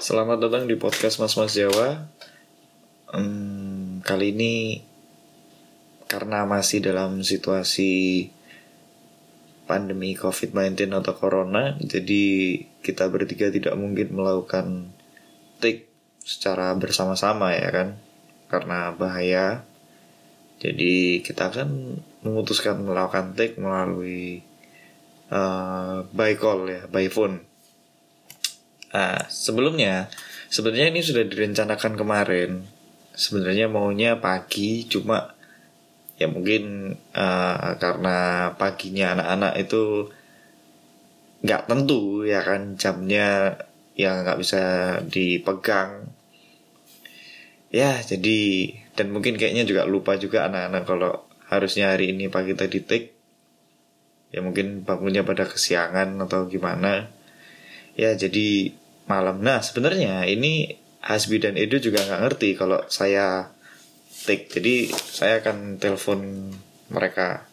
Selamat datang di podcast Mas Mas Jawa. Hmm, kali ini karena masih dalam situasi pandemi COVID-19 atau corona, jadi kita bertiga tidak mungkin melakukan take secara bersama-sama ya kan, karena bahaya. Jadi kita akan memutuskan melakukan take melalui uh, by call ya, by phone. Nah, sebelumnya sebenarnya ini sudah direncanakan kemarin. Sebenarnya maunya pagi, cuma ya mungkin uh, karena paginya anak-anak itu nggak tentu ya kan jamnya yang nggak bisa dipegang. Ya, jadi dan mungkin kayaknya juga lupa juga anak-anak kalau harusnya hari ini pagi tadi take. Ya mungkin bangunnya pada kesiangan atau gimana. Ya, jadi malam. Nah, sebenarnya ini Hasbi dan Edo juga nggak ngerti kalau saya take. Jadi saya akan telepon mereka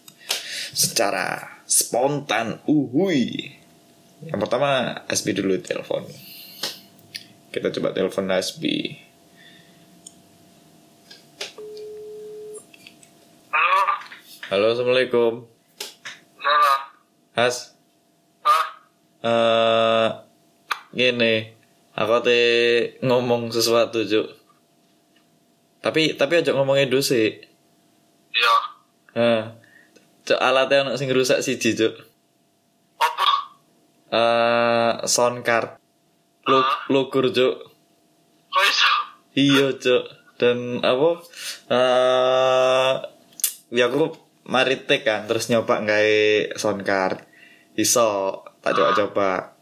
secara spontan. Uhui. Yang pertama Hasbi dulu telepon. Kita coba telepon Hasbi. Halo, Halo, assalamualaikum. Nora. Has, Hah? eh gini, aku te ngomong sesuatu cuk. Tapi tapi aja ngomongnya Edo sih. Iya. Hah. Cuk alatnya anak sing rusak siji cuk. Apa? Eh sound card. Ah. lukur cuk. Kok iso? Iya cuk. Dan apa? Eh ya aku mari tek kan terus nyoba nggak sound card. Iso tak coba-coba.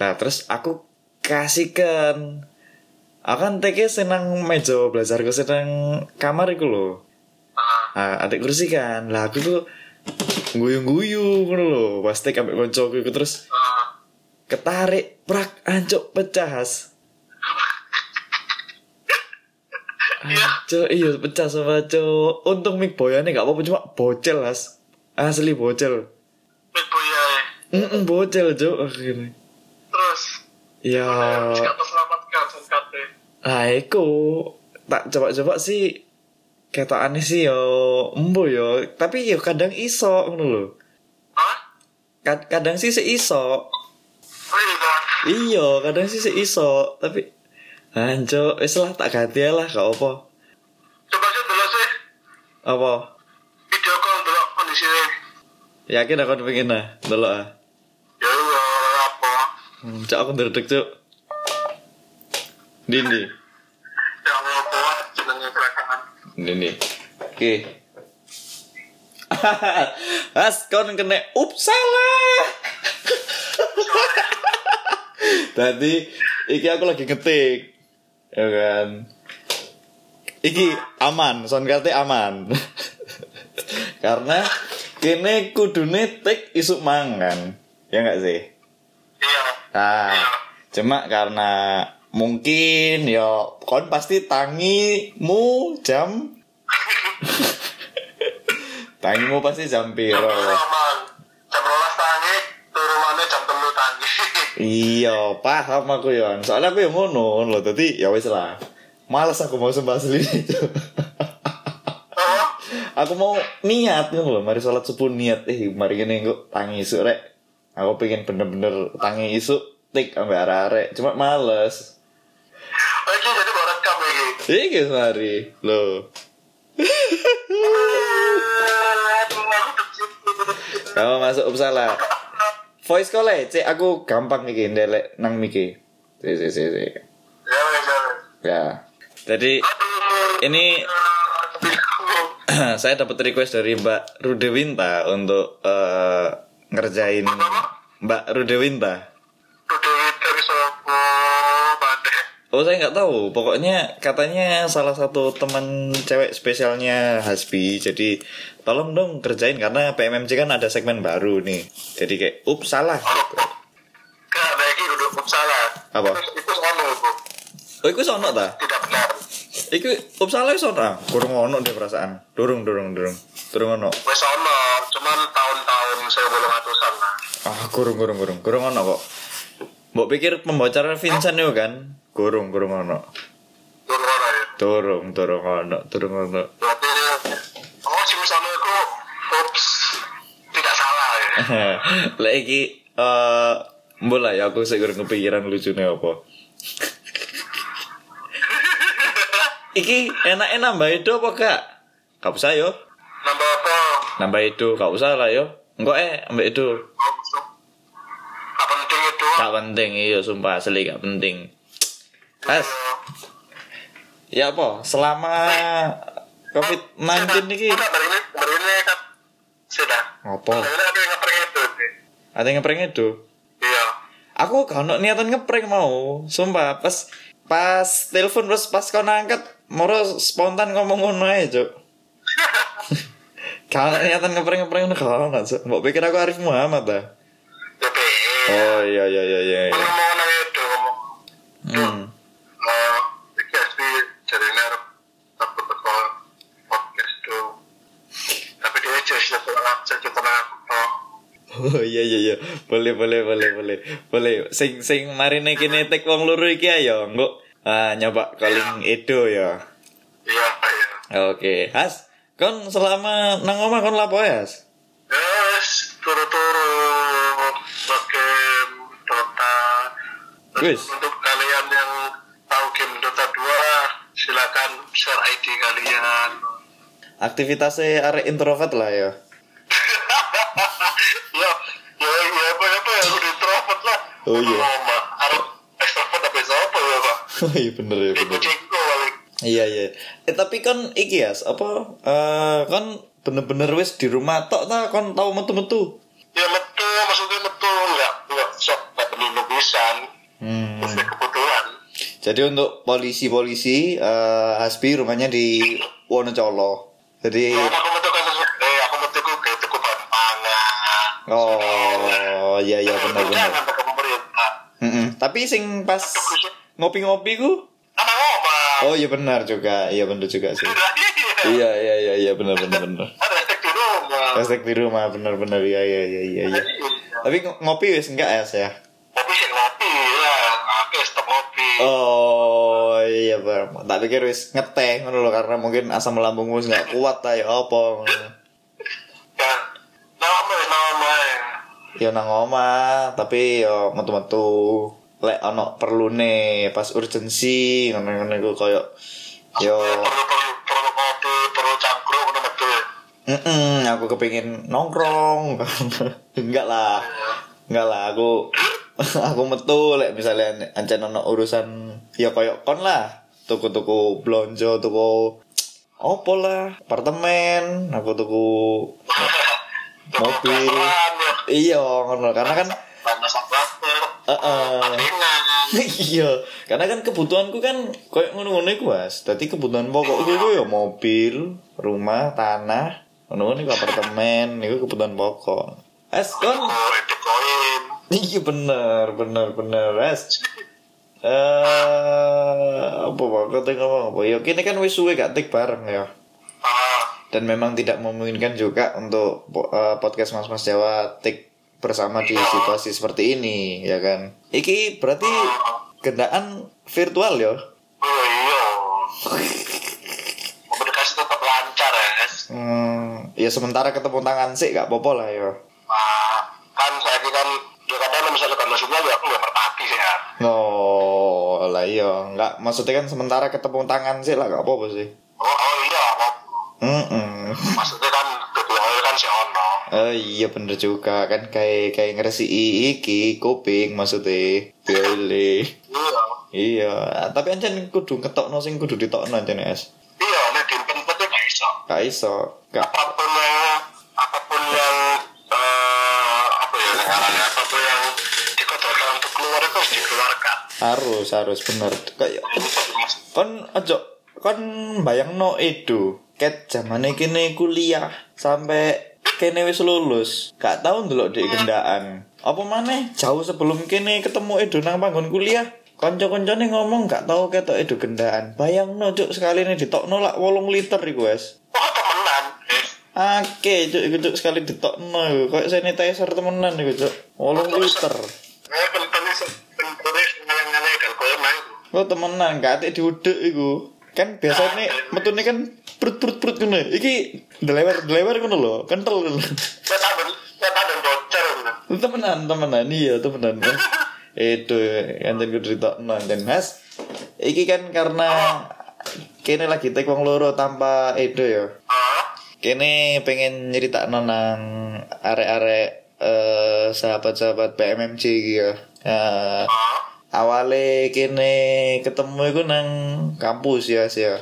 Nah terus aku kasihkan Aku kan teknya senang meja belajarku senang kamar iku lho. Ah, Ah, adik kursi kan. Lah aku tuh guyu-guyu ngono lho. Pas tek ambek koncoku iku terus ketarik prak ancuk pecah has. Iya. Ancuk iya pecah sama cuk. Untung mic boyane gak apa-apa cuma bocel has. Asli bocel. Bad boy ya. Mm bocel cuk akhirnya. Ya. Kata. Nah, iku tak coba-coba sih ketokane sih yo embo yo, tapi yo kadang iso ngono lho. Kad- kadang sih seiso. Oh iya? Iya, kadang sih seiso, tapi anjo wis lah tak ganti lah gak apa. Coba sih dulu sih. Apa? Video call dulu kondisinya. Yakin aku pengen nah, delok ah. Hmm, aku ndredeg cok. Dindi. Ya Allah, apa? Jenengnya gerakan. Dindi. Oke. As kon kena up salah. Tadi iki aku lagi ngetik. Ya kan. Iki aman, sound card aman. Karena kene kudune tik isuk mangan. Ya enggak sih? Nah, cuma karena mungkin yo kon pasti tangimu jam tangimu pasti jam piro. Jam rolas tangi, turunannya jam telu tangi. Iya, paham aku ya. Soalnya aku yang ngono loh, tadi ya wis lah. Males aku mau sembah itu. Oh? aku mau niat ngono loh, mari sholat subuh niat eh mari gini kok tangi rek. Aku pengen bener-bener tangi isuk tik ambek arek-arek, cuma males. Oh, ini jadi baru rekam lagi. Iki mari loh. Kamu masuk Uppsala. Voice call cek aku gampang iki ndelek nang miki. Si si si si. Ya, ya, ya. Ya. Jadi ini saya dapat request dari Mbak Rudewinta untuk eh, ngerjain Mbak Rudewinta. Dari sopo bandeh. Oh saya nggak tahu. Pokoknya katanya salah satu teman cewek spesialnya Hasbi. Jadi tolong dong kerjain karena PMMC kan ada segmen baru nih. Jadi kayak up salah gitu. Gak ada lagi udah salah. Apa? Itu ono itu. Oh iku sono ta? Tidak benar. Iku up salah sono ah. Kurang ono deh perasaan. Durung durung durung. Durung ono. Wes ono, cuman saya atusan lah. Ah kurung kurung kurung. Kurung ono kok. Mbok pikir pembocoran Vincent itu kan? Gorong, gorong ono. Turun ono ya. Dorong, dorong ono, dorong ono. Berarti oh misalnya aku oops tidak salah ya. Lah iki eh lah ya aku gorong kepikiran lucune apa. iki enak nambah itu apa gak? Gak usah yo. Nambah apa? Nambah itu, gak usah lah yo. Enggak eh, ambek itu. Apa penting itu? Gak penting iya sumpah asli gak penting. As, ya apa? Selama COVID-19 ini Udah dari ini, dari ini kan sudah. apa? Ada yang ngeprank itu. Iya. Aku gak ono niatan ngeprank mau. Sumpah pas pas telepon terus pas kau angkat moro spontan ngomong ngono ae, Cuk. Ono niatan ngeprank ngeprank ngono gak ono, Cuk. Mbok pikir aku Arif Muhammad? JP. Oh iya iya iya iya. iya. Hmm. Eh. Oh iya iya iya. Boleh boleh boleh boleh. Boleh. Sing sing marine kene tek wong loro iki ayo, engko ah nyoba calling Edo ya. Iya, iya. Oke, Has. Kon selama nang omah kon lapo ya? Yes, turu-turu game Dota. Terus. Untuk kalian yang tahu game Dota 2, silakan share ID kalian. Aktivitasnya arek introvert lah ya. ya, ya, ya apa apa ya udah introvert lah. Oh, iya. Extrovert tapi siapa ya pak? Oh iya bener ya bener. Iya iya. Eh tapi kan iki ya, apa eh kan bener-bener wis di rumah tok ta kon tau metu-metu. Ya metu, maksudnya metu enggak, enggak sok, perlu pisan. Hmm. Ya kebetulan. Jadi untuk polisi-polisi eh Hasbi rumahnya di Wonocolo. Jadi Kalau aku metu kan eh aku metu ku kayak tuku pangan. oh iya iya pemerintah. Mm-mm. Tapi sing pas ngopi-ngopi ku. Oh iya benar juga, iya benar juga sih. Iya. Iya iya iya iya benar benar benar. Hashtag di rumah. Hashtag di rumah benar benar iya iya iya iya. iya. Tapi ng- ngopi wis enggak ya saya? Kopi sih ngopi ya. Oke, stop ngopi. Oh iya Bang. Tak pikir wis ngeteh ngono lho karena mungkin asam lambungmu wis enggak kuat ta ya apa. ngono. Ya. Nama nama. Ya nang omah, tapi yo metu-metu lek ono perlune pas urgensi ngono-ngono iku koyo yo Perlu perlu perlu kopi, perlu cangkruk, nama tuh. Mm aku kepingin nongkrong. enggak lah. Enggak lah, aku aku metu lek misalnya ancen ono urusan ya koyo kon lah. Tuku-tuku blonjo, tuku opo lah, apartemen, aku tuku mobil. Iya, ngono karena kan Patingan. iya, karena kan kebutuhanku kan koyo ngono-ngono iku, Mas. Dadi kebutuhan pokok iku ya mobil, rumah, tanah, ngono-ngono iku apartemen, iku kebutuhan pokok. Es kon Oh. Iya bener, bener, bener, es. Eh, apa pak? Kata ngomong apa? Ya kini kan wis suwe gak tik bareng ya. Ah, Dan memang tidak memungkinkan juga untuk eh, podcast Mas Mas Jawa tik bersama di situasi seperti ini, ya kan? Iki berarti gendaan virtual ya? oh iya. Komunikasi tetap lancar ya, guys. Hmm, ya sementara ketemu tangan sih gak apa-apa lah ya. Nah, kan saya kan dia kadang misalnya kan maksudnya ya aku nggak merpati sih ya. Oh, lah iya, nggak maksudnya kan sementara ketemu tangan sih lah gak apa-apa sih. Oh, oh iya, apa? Hmm, maksudnya kan keduanya kan si Ono. Oh iya bener juga. Kan kayak kayak ngeresi iki kuping maksudnya. Boleh Iya. iya tapi ancen kudu ketokno sing kudu ditokno ancen es. Iya, nek diimplementnya gak iso. gak iso. Gak. Apa pun yang apa pun yang eh, apa ya namanya apa pun yang dikotorkan untuk keluar itu harus dikeluarkan. harus harus bener. Kayak Ini kon ojo kon bayang no itu ket zamane kene kuliah sampai kene wis lulus gak tau ndelok di gendaan apa maneh jauh sebelum kene ketemu Edo nang panggon kuliah konco-koncone ngomong gak tau ketok Edo gendaan bayang cuk sekali ini ditokno lak 8 liter iku wes temenan. Oke, cuk, cuk sekali ditokno. Kayak sanitizer temenan iku, cuk. 8 liter. Oh temenan, gak atik diudek iku. Kan biasanya metune kan perut perut perut ngono. Iki delewer delewer ngono lho, kental ngono. Saya tambah bocor gitu. temenan temenan iya temenan itu yang tadi cerita nonton mas iki kan karena kene lagi tek wong loro tanpa edo ya kene pengen nyerita nang arek-arek eh, sahabat-sahabat PMMC gitu ya ah, awale kene ketemu iku nang kampus ya sih ya.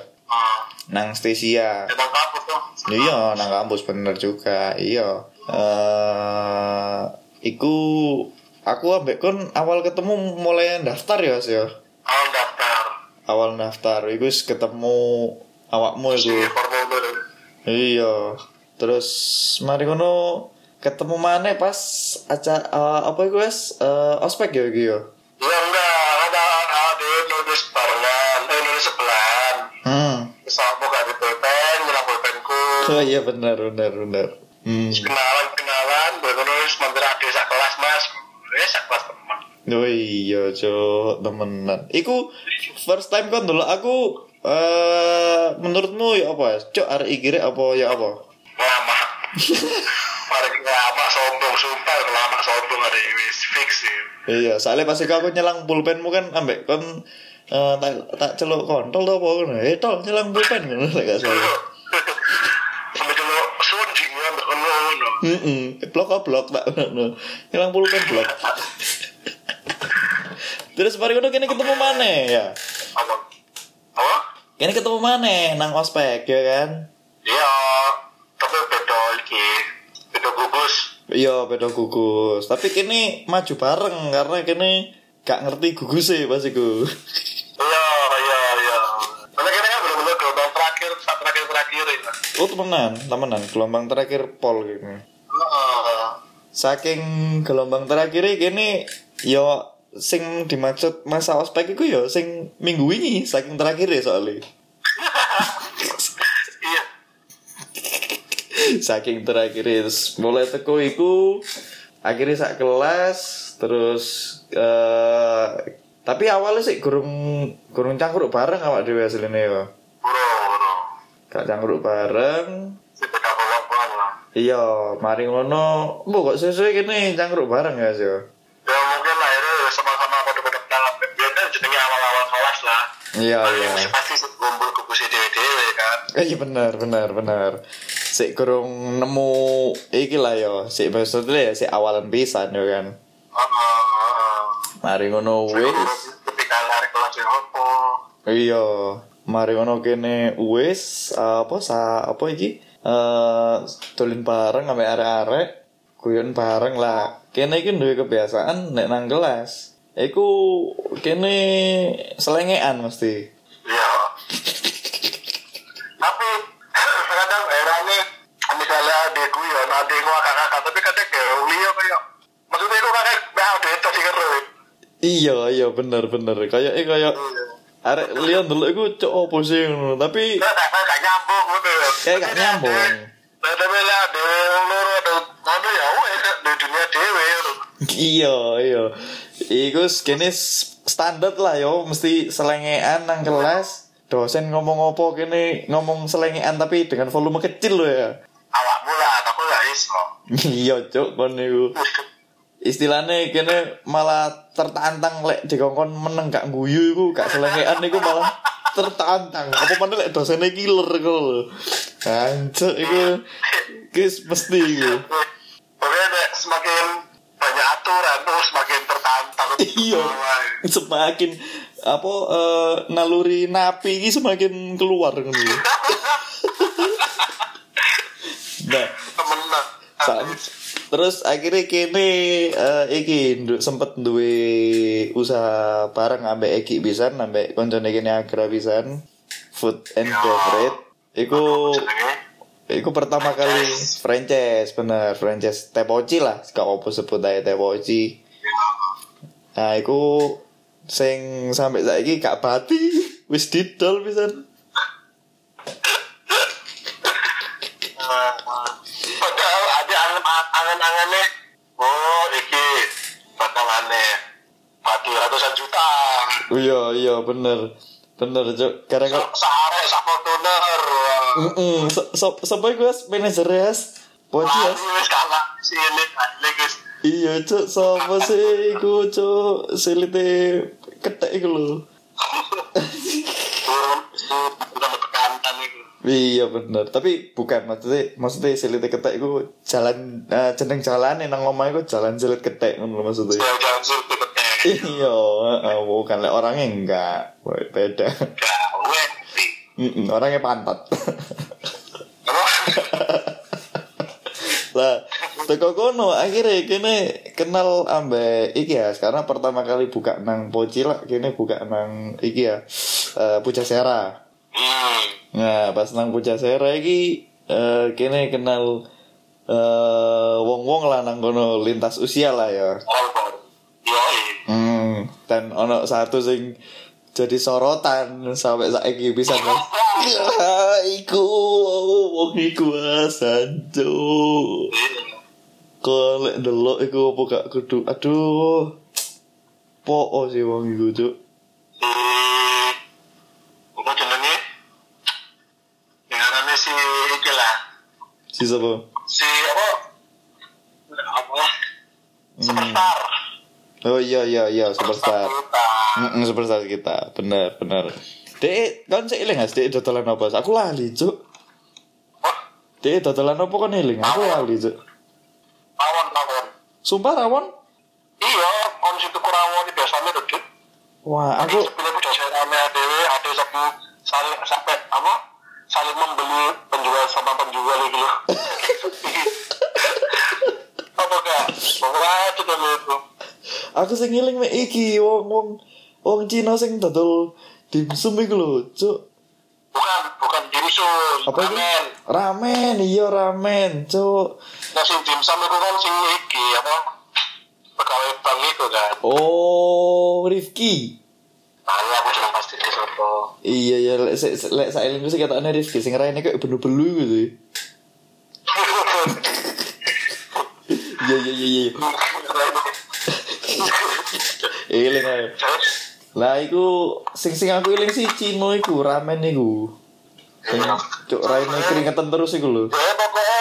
Nang Stesia Emang kampus tuh. Iya, nang kampus bener juga. Iya. Eh iku aku ambek kon awal ketemu mulai daftar ya, Mas ya. Awal daftar. Awal daftar iku ketemu awakmu iku. formulir. Iya. Terus mari ngono ketemu mana pas aca eh, apa iku wes Eh, ospek ya iki ya. Ya enggak, ada ada nulis barengan, eh nulis sebelahan. Hmm. Terus aku gak di pulpen, nyelang pulpenku. Oh iya benar benar benar. Hmm. Kenalan kenalan, nulis mampir ada sak kelas mas. Eh sak kelas teman. Oh iya, cok, temenan. Iku first time kan dulu aku eh menurutmu ya apa? Cok, arek iki rek apa ya apa? Lama. Mari lama sombong, sumpah lama sombong ada wis fix sih. Iya, soalnya pas aku nyelang pulpenmu kan ambek kon eh, tak tak celuk kontol to apa ngono. Eh, tol nyelang pulpen lek gak salah. Mbak ngono. Heeh, blok kok blok tak ngono. Nyelang pulpen blok. Terus mari ngono kene ketemu mana ya? Apa? Apa? Kene ketemu mana nang ospek ya kan? Iya, tapi beda iki. Beda gugus. Iya, beda gugus. Tapi kini maju bareng karena kini gak ngerti gugus sih pas iku. Iya, iya, iya. Karena kita kan benar-benar gelombang terakhir, saat terakhir-terakhir ya. Oh temenan, temenan. Gelombang terakhir pol gitu. Saking gelombang terakhir kini yo sing dimaksud masa ospek iku yo sing minggu ini saking terakhir ya soalnya. Iya. saking terakhir terus mulai teko iku akhirnya sak kelas terus eh tapi awalnya sih gurung gurung cangkruk bareng awak dhewe asline ya. Gak cangkruk bareng. Si. Iya, mari ngono. Bu kok sesuai kene cangkruk bareng ya, sih. Ya mungkin lah itu sama-sama pada-pada kenal. Biasanya jenenge awal-awal kelas lah. Iya, iya. pasti kumpul gugus dewe-dewe kan. Eh, Iya bener, bener, bener. Sik kurung nemu iki lah ya. Sik maksudnya ya sik awalan pisan ya kan. Mari ngono wis. Ketika lari kelas yang apa? Iya, mari ngono kene wis apa sa apa iki? Eh dolen bareng ambek arek-arek, guyon bareng lah. Kene iki duwe kebiasaan nek nang kelas. Iku kene selengean mesti. Iya. Tapi kadang herannya misalnya adekku ya, adekku kakak-kakak, tapi kadang kayak Ulio kayak maksudnya itu kakak nah sih kan Iya, iya bener bener. Kayak eh kayak arek liyan dulu iku cok opo sih ngono. Tapi gak nyambung gitu ya. Kayak gak nyambung. Nah, tapi lah ada loro ada mana ya, wes di dunia dewe. iya, iya. Iku kene standar lah yo, mesti selengean nang kelas. Dosen ngomong apa kene ngomong selengean tapi dengan volume kecil loh ya. Awakmu lah, aku gak iso. iya, cok kon niku. Istilahnya kene malah tertantang lek dikongkon meneng gak guyu iku gak selengean iku malah tertantang. Apa mana lek dosennya killer iku lho. Hancur iku. Guys mesti iku. Pokoknya semakin banyak aturan tuh semakin tertantang. Iya. Semakin apa eh, naluri napi ini semakin keluar lho. Nah, Temenan. Sa- terus akhirnya kini eh, iki sempet duwe usaha bareng ambek Eki pisan ambek koncone kene Agra pisan food and beverage. Iku iku pertama kali franchise bener franchise. Tepoci lah gak apa sebut aja tepoci nah iku sing sampai saiki gak bati wis didol pisan Iya iya bener. Bener cuk. Karena kok Sare sak Fortuner. Heeh, iku As? manajer As? Poci silit wis. Iya cuk, sapa sih iku cuk? Silite ketek iku lho. Itu. Iya bener, tapi bukan maksudnya maksudnya silite ketek iku jalan eh, jeneng jalan nang omah iku jalan silit ketek ngono maksudnya. Ya jangan suruh tiket Iya, bukan lek orangnya enggak, beda. Orangnya pantat. Lah, teko kono akhirnya kene kenal ambek iki ya, karena pertama kali buka nang Poci lah, kene buka nang iki ya, eh Pujasera. Hmm. Nah, pas nang Pujasera iki eh kene kenal eh wong-wong lah nang kono lintas usia lah ya. Olbor. Hmm, dan ono satu sing jadi sorotan sampai saiki bisa kan. Iku wong iku asanjo. Kok lek delok iku apa gak kudu aduh. Po sih wong iku, Cuk. Si apa jenenge? Dengarane si iki lah. Si sapa? Si apa? Apa? Superstar. Oh iya iya iya superstar. Heeh, superstar kita. Bener, bener. Dek, kan sik eling Mas, dek dodolan apa? Aku lali, Cuk. Dek dodolan apa kon eling? Aku lali, Cuk. rawon rawon. Sumpah rawon? Iya, on situ biasanya tuh, Dit. Wah, aku Sebelum udah saya rame ADW, ada satu saling sampai apa? Saling membeli penjual sama penjual gitu loh. apa kak? Pokoknya itu kan itu. Aku sing ngiling mek iki wong wong wong Cina sing dodol dimsum iku lho, Cuk. Bukan, bukan dimsum. Apa itu? ramen. Ramen, iya ramen, Cuk. Nah, sing dimsum itu kan sing iki apa? Pegawai bank itu kan. Oh, Rifki. Nah, ini aku jelas pasti di soto. Iya iya lek lek saelingku sih katane Rifki sing raine kayak belu-belu iku sih. Iya iya iya iya. Eling ae. Lah iku sing sing aku eling sih Cino iku ramen iku. Cuk raine keringetan terus iku lho. ya pokoknya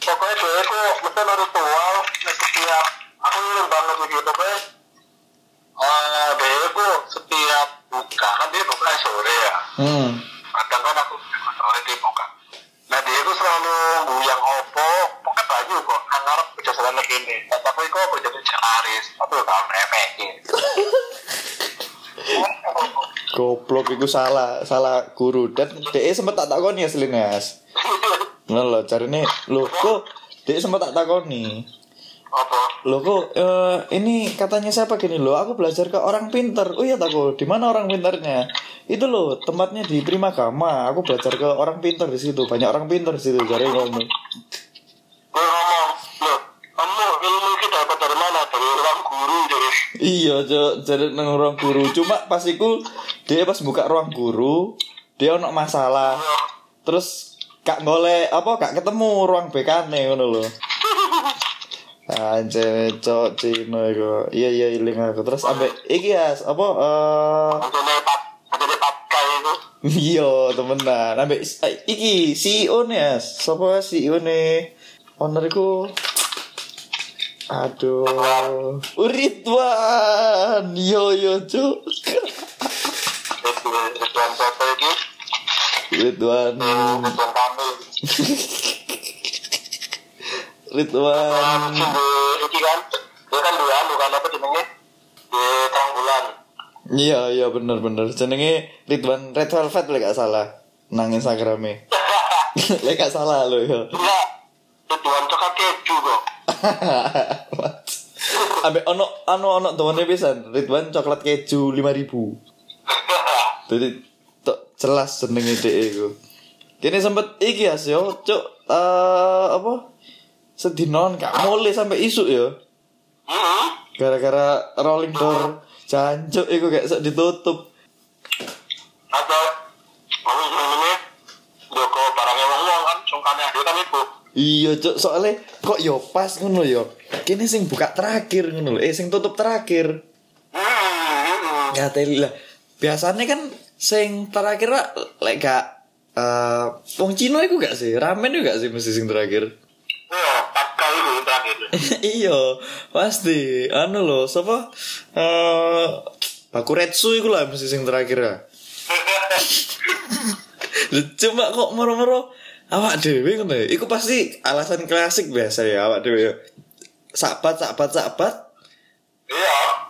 pokoknya dia itu mesti ritual nah, setiap aku ingin banget gitu pokoknya eh dia itu setiap buka kan dia buka sore ya Hmm. kadang kan aku buka sore dia buka nah dia itu selalu yang opo pokoknya baju kok angar kerja selama ini tapi kok kerja di Jakarta tapi kalau remehin Goblok iku salah, salah guru. Dan DE sempat tak takoni ya Selinas. Nah lho carine lho kok DE sempat tak takoni. apa? Loh kok eh, ini katanya siapa gini? Loh aku belajar ke orang pinter. Oh iya tako di mana orang pinternya? Itu loh tempatnya di Prima Gama. Aku belajar ke orang pinter di situ. Banyak orang pinter di situ jadi ngomong. Orang iya cok jadi nang ruang guru. Cuma pas iku dia pas buka ruang guru dia ono masalah terus kak golek apa kak ketemu ruang bekane ngono loh Anjir, cok Cino iku. Iya iya iling aku. Terus ambek iki ya, apa eh Iya, temenan. Ambek eh, iki CEO nih, As. Sopo CEO nih? Owner iku Aduh. Ridwan. Yo yo, Cuk. Ridwan Soto ini Ridwan. Ridwan Kamil Ridwan. iki kan dia kan dua bukan apa jenenge di terang bulan Iya, iya bener bener. Jenenge Ridwan Red Velvet lek gak salah. Nang Instagrame. lek gak salah lo yo. enggak Ridwan coklat keju kok Ambek ono ono ono tuane pisan. Ridwan coklat keju 5000. Jadi tok jelas jenenge dhek iku. Kene sempet iki ya, yo, cuk eh apa? Sedinon gak mulai sampai isu ya. hmm Gara-gara rolling door jancuk iku gak sok ditutup. ada kamu jenenge Joko barangnya wong wong kan sungkane dia kan itu Iya, cuk, soalnya kok yo pas ngono yo. Kene sing buka terakhir ngono lho. Eh sing tutup terakhir. Ngateli lah. Biasanya kan sing terakhir lah, lek gak eh wong Cina iku gak sih? Ramen itu gak sih mesti sing terakhir? Iya, itu terakhir. iya, pasti. Anu loh, sapa? Eh Bakuretsu iku lah mesti sing terakhir lah. Lu Cuma kok moro-moro awak dhewe ngono ya. Iku pasti alasan klasik biasa ya awak dhewe ya. Sabat sabat sabat. Iya.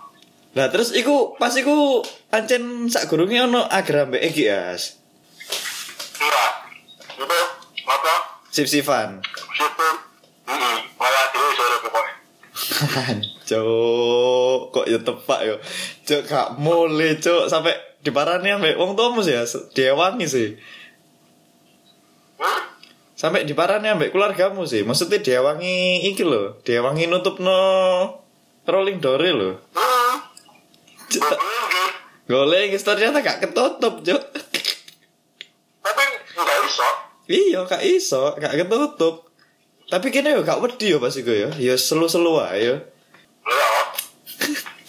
Nah terus iku pas iku ancen sak gurunge ono agra mbek iki As. Iya. Itu apa? Sip-sipan. Situ. Heeh. Malah dhewe sore pokoknya. Cok, kok ya tepak yo. Cok gak cok sampai diparani ambek wong tuamu sih ya, diewangi sih. Hmm? Sampai diparani ambek keluargamu sih. Maksudnya diewangi iki lho, diewangi nutup no rolling door lho. Hmm. Golek iki ternyata gak ketutup, cok. Tapi nggak bisa. Iya, gak iso, gak ketutup. Tapi kene yo gak wedi yo pas iku yo. Ya selu-selu wae yo. Iya.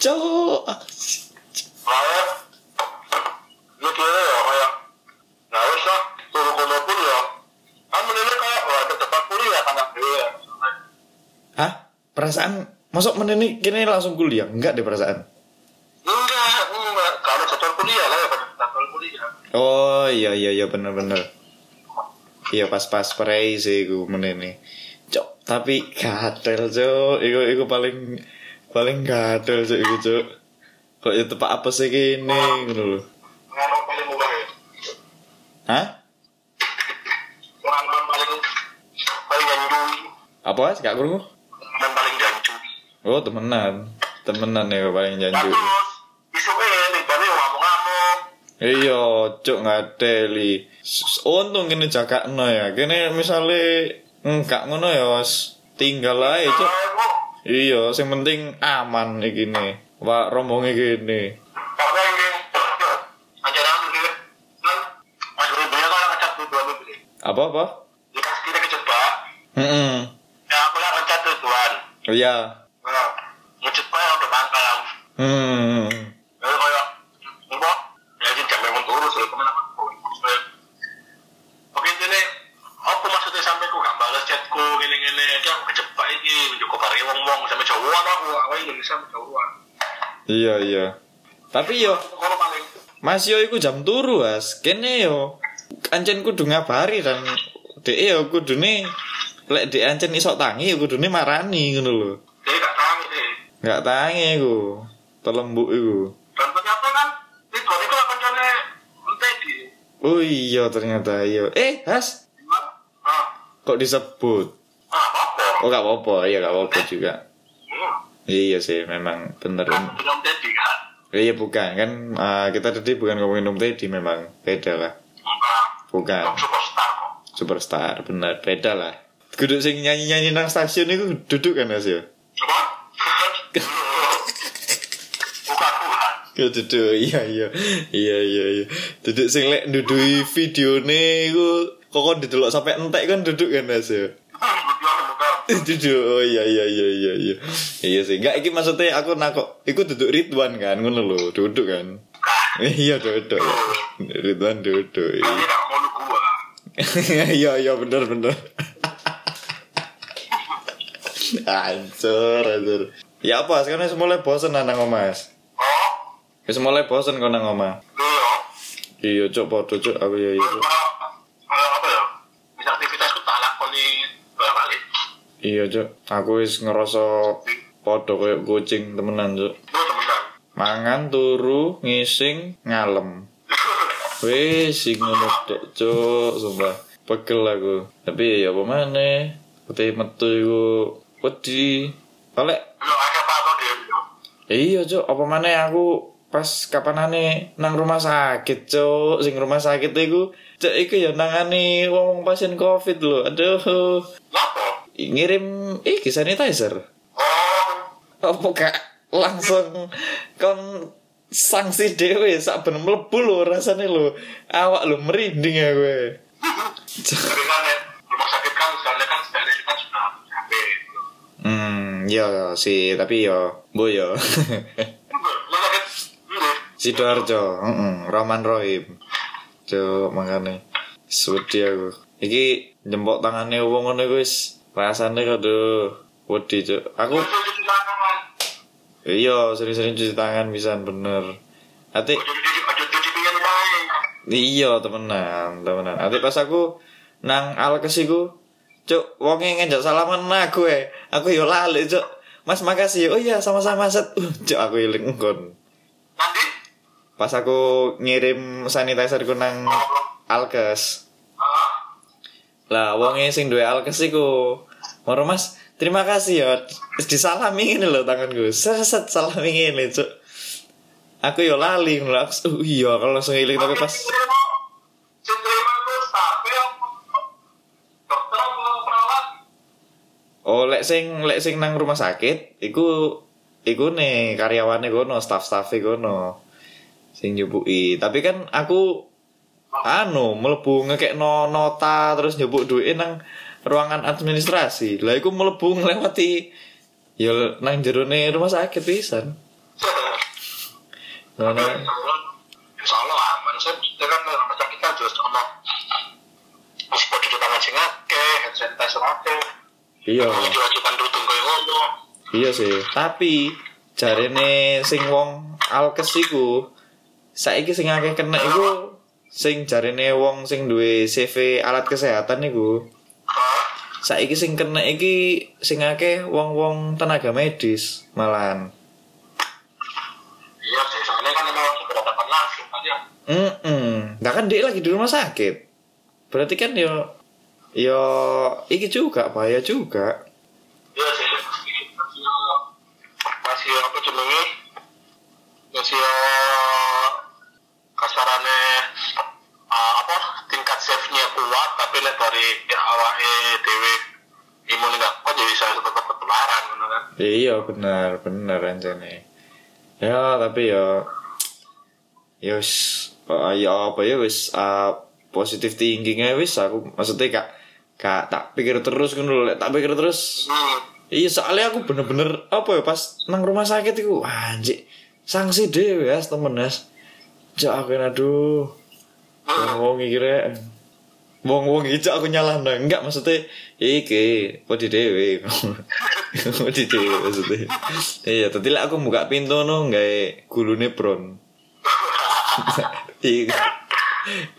Ya kono pun ya. Kan gue. Hah? Perasaan masuk menini kini langsung kuliah? Enggak deh perasaan. Enggak, enggak. Kalau cepat kuliah lah ya pada cepat kuliah. Oh iya iya iya bener-bener. Iya pas-pas prei sih gue menini. Cok, tapi gatel cok. Iku iku paling paling gatel cok iku cok. Kok ya tepak apa sih gini murah ya. Hah? Pengalaman paling paling janjui. Apa sih gak kurung? Pengalaman paling janjui. Oh temenan. Temenan ya paling Nah Iya, cok ngadeli. S- Untung ini jaga ya. Kini misalnya enggak ngono ya, Os. tinggal. Nah, kok Iya, sing penting aman iki nih. Wah, rombonge ajaran dulu kan kan Apa apa? Ya kan kita kejebak Heeh. Ya aku lah ngecat tujuan Iya. Nah ya udah pangkal Hmm. Ya kayak Apa? Ya sih jam memang turun sih Ke mana Oke ini Apa maksudnya sampai ku gak balas chatku Gini-gini Dia aku kejebak ini Menjoko pari wong-wong Sampai jauhan aku Aku Indonesia sampai jauhan Iya, iya. Tapi yo Mas yo iku jam turu, As. Kene yo ancen kudu ngabari dan dhek yo kudune lek dhek ancen iso tangi yo kudune marani ngono lho. Jadi gak tahu deh Enggak tangi iku. Telembuk iku. Dan ternyata kan itu akan cari Teddy Oh iya ternyata iya. Eh, Has, Ah, kok disebut? Oh, gak apa-apa. Iya, gak apa-apa juga. Iya sih, memang bener. kan belum Teddy kan? Iya bukan kan eh, kita tadi bukan ngomongin Om Teddy memang beda lah. Bukan superstar kok. superstar bener beda lah. Kudu sing nyanyi-nyanyi nang stasiun itu duduk kan Mas ya? Ya duduk iya iya iya iya iya. Duduk sing lek ndudui videone iku kok kon didelok sampai entek kan duduk kan Mas ya? Duduk oh iya iya iya iya iya. Iya sih. Enggak iki maksudnya aku nakok iku duduk Ridwan kan ngono lho, duduk kan. Iya duduk. Ridwan duduk. lu gua. Iya iya bener bener. Hancur hancur. Ya apa sekarang wis mulai bosen nang omas. Oh, Wis mulai bosen kok nang omah. iya. Iya cuk podo cuk aku ya iya. kalau, kalau apa ya? Bisa aktivitasku tak lakoni berapa kali? Iya cuk. Aku wis ngerasa podo koyo kucing temenan cuk. Temenan. Mangan turu ngising ngalem. Wis sing ngono tok cuk sumpah. Pegel aku. Tapi ya apa maneh. Putih metu iku wedi. Oleh dia? Iya cok, apa mana aku pas kapanane nang rumah sakit cok, sing rumah sakit iku cok iku ya nangani wong pasien covid lho. Aduh? Ngirim iki sanitizer. Oh, Apa gak langsung kon sanksi dhewe sak ben mlebu lho rasane lho. Awak lho merinding ya gue. kan ya, rumah sakit kan kan kan sudah capek. Hmm, ya sih, tapi yo, bu yo. Sidoarjo, heeh, Roman Rohim. Cuk, makane wedi aku. Iki jempok tangane wong ngono wis rasane kado wedi, Cuk. Aku iya sering-sering cuci tangan pisan bener. Ati bae. iya temenan, temenan. Ati pas aku nang alkes iku Cuk, wonge ngejak salaman nah eh. Aku yo lali, Cuk. Mas makasih. Oh iya, sama-sama set. Uh, Cuk, aku iling. Nanti? Pas aku ngirim sanitizer ku nang alkes. Ah, Lah wonge sing duwe alkes iku. Moro Mas, terima kasih ya. Disalami ngene lho tanganku. Set set salami ngene, Cuk. Aku yo lali ngono. Aku, Oh iya, kalau langsung iling tapi pas ya. Oh, lek sing lek sing nang rumah sakit iku iku nih karyawane kono, staff-staffe kono. Sing nyubuki. Tapi kan aku anu mlebu ngekekno nota terus nyebuk duit nang ruangan administrasi. Lah iku mlebu nglewati ya nang jerone rumah sakit pisan. Nah, nah. Insya Allah aman sih. Kita kan rumah sakit kan sama. Mesti pada cuci tangan sing akeh, hand sanitizer akeh. Iya. Diwajibkan rutin kaya ngono. Iya sih, tapi jarene sing wong alkes iku saiki sing akeh kena iku sing jarene wong sing duwe CV alat kesehatan iku Hah? saiki sing kena iki sing akeh wong-wong tenaga medis malahan. Iya sih, soalnya kan emang harus berhadapan langsung kan ya. Mm Nah kan dia lagi di rumah sakit. Berarti kan yo yo iki juga bahaya juga. Iya sih, masih masih apa jenenge? Masih kasarannya save-nya kuat tapi lek dari awake dhewe imun enggak kuat jadi bisa tetap ketularan gitu kan. Iya benar benar anjane. Ya tapi ya ya wis uh, ya apa ya wis uh, positive thinkingnya wis aku maksudnya kak kak tak pikir terus kan dulu tak pikir terus Hmm. iya soalnya aku bener-bener apa ya pas nang rumah sakit itu anjir sanksi deh ya temen jak aku aduh wong iki rek wong wong iki jak aku nyalah nang enggak maksudnya iki kok di dewe kok di dewe maksudnya. Iya tadi lah aku buka pintu no nggak gulune bron. Iku.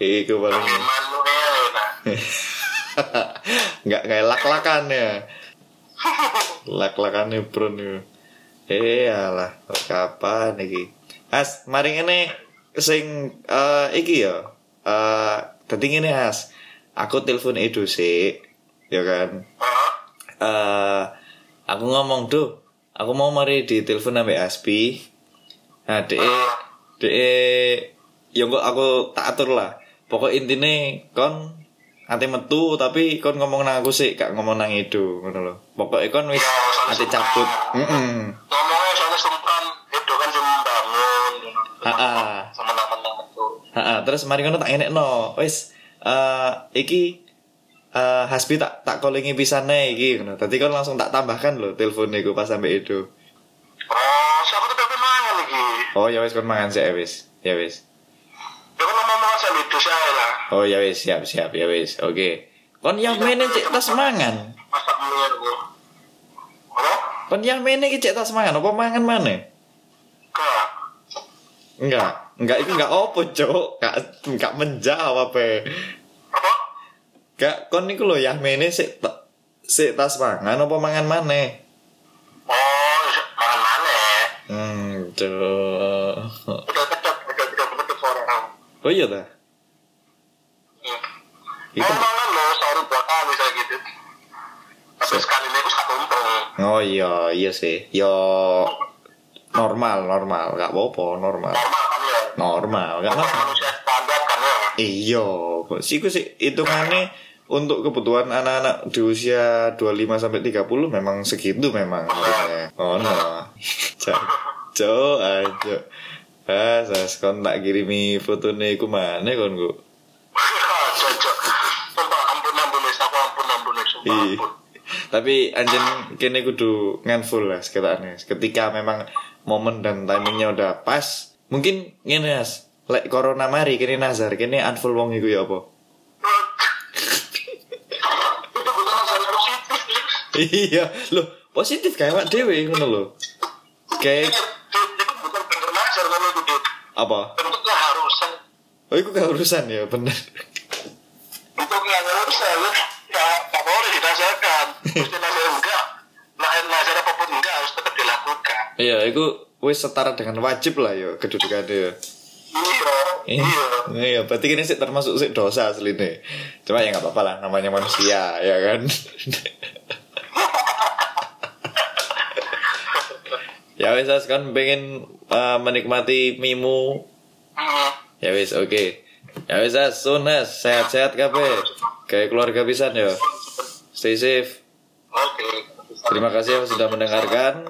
Iku paling ya nah. nggak nggak lak lakan ya. Lak lakannya bron itu eh alah kapan iki? As mari ini sing eh iki ya. Eh tadi ngene as aku telepon Edo sih ya kan? Eh aku ngomong tuh aku mau mari di telepon sampai Aspi. Nah de de ya kok aku tak atur lah. Pokok intine kon ate metu tapi kon ngomong nang aku sih gak ngomong nang Edo ngono lho. Pokoknya kon wis Ya, ate sumpan. cabut. Heeh Ngomongnya soalnya sumpan itu kan cuma bangun ah. Sama. Heeh, terus mari ngono tak enekno. Wis eh iki eh Hasbi tak tak callingi pisane iki ngono. Dadi kon langsung tak tambahkan lho telepon iku pas sampe itu. Oh, siapa tuh tapi mangan lagi? Oh ya wis kon mangan sik ya wis. Ya wis. Ya kan ngomong sama itu saya lah. Oh ya wis siap siap ya wis. Oke. Kon yang mene cek tas mangan. Masak. Apa? Kon yang mene iki cek tas mangan apa mangan mana? Enggak. Enggak itu enggak opo, Cuk. Enggak enggak menjawab apa. Apa? Enggak kon niku lho ya mene sik sik tas mangan apa mangan mana? Oh, is- mangan mana? Hmm, Cuk. Udah kecut, udah udah kecut suara kamu. Oh iya dah. Hmm. Itu Oh, mangan loh, sehari dua kali saya gitu. Tapi sekali ini aku satu untung. Oh iya, iya sih. Yo normal, normal, gak apa-apa, normal. Normal kan ya? Normal, gak Normal masalah. standar kan ya? Iya, sih sih hitungannya untuk kebutuhan anak-anak di usia 25 sampai 30 memang segitu memang harusnya. Oh no. Cok, cok aja. Ah, sas kon tak kirimi fotone iku mana kon sumpah Ih. ampun. Tapi anjen kene kudu ngan full lah seketane. Ketika memang momen dan timingnya udah pas, Mungkin ngene As, lek corona mari kene nazar, kene unfollow wong iku ya apa? iya, loh positif kayak awak dhewe ngono lho. Kayak apa? bentuk keharusan Oh, itu keharusan ya, bener. bentuk keharusan ya nggak nggak boleh dirasakan mesti nazar enggak lain nazar apa pun enggak harus tetap dilakukan Iya, itu wis setara dengan wajib lah ya kedudukannya ya. iya Iya, iya iya, berarti ini sih termasuk sih dosa asli nih. Cuma ya nggak apa-apa lah, namanya manusia, ya kan. ya wis As, kan pengen uh, menikmati mimu. Ya wis, oke. Ya wis As, sun As, sehat-sehat kabeh. Kayak keluarga pisan ya. Stay safe. oke Terima kasih yang sudah mendengarkan.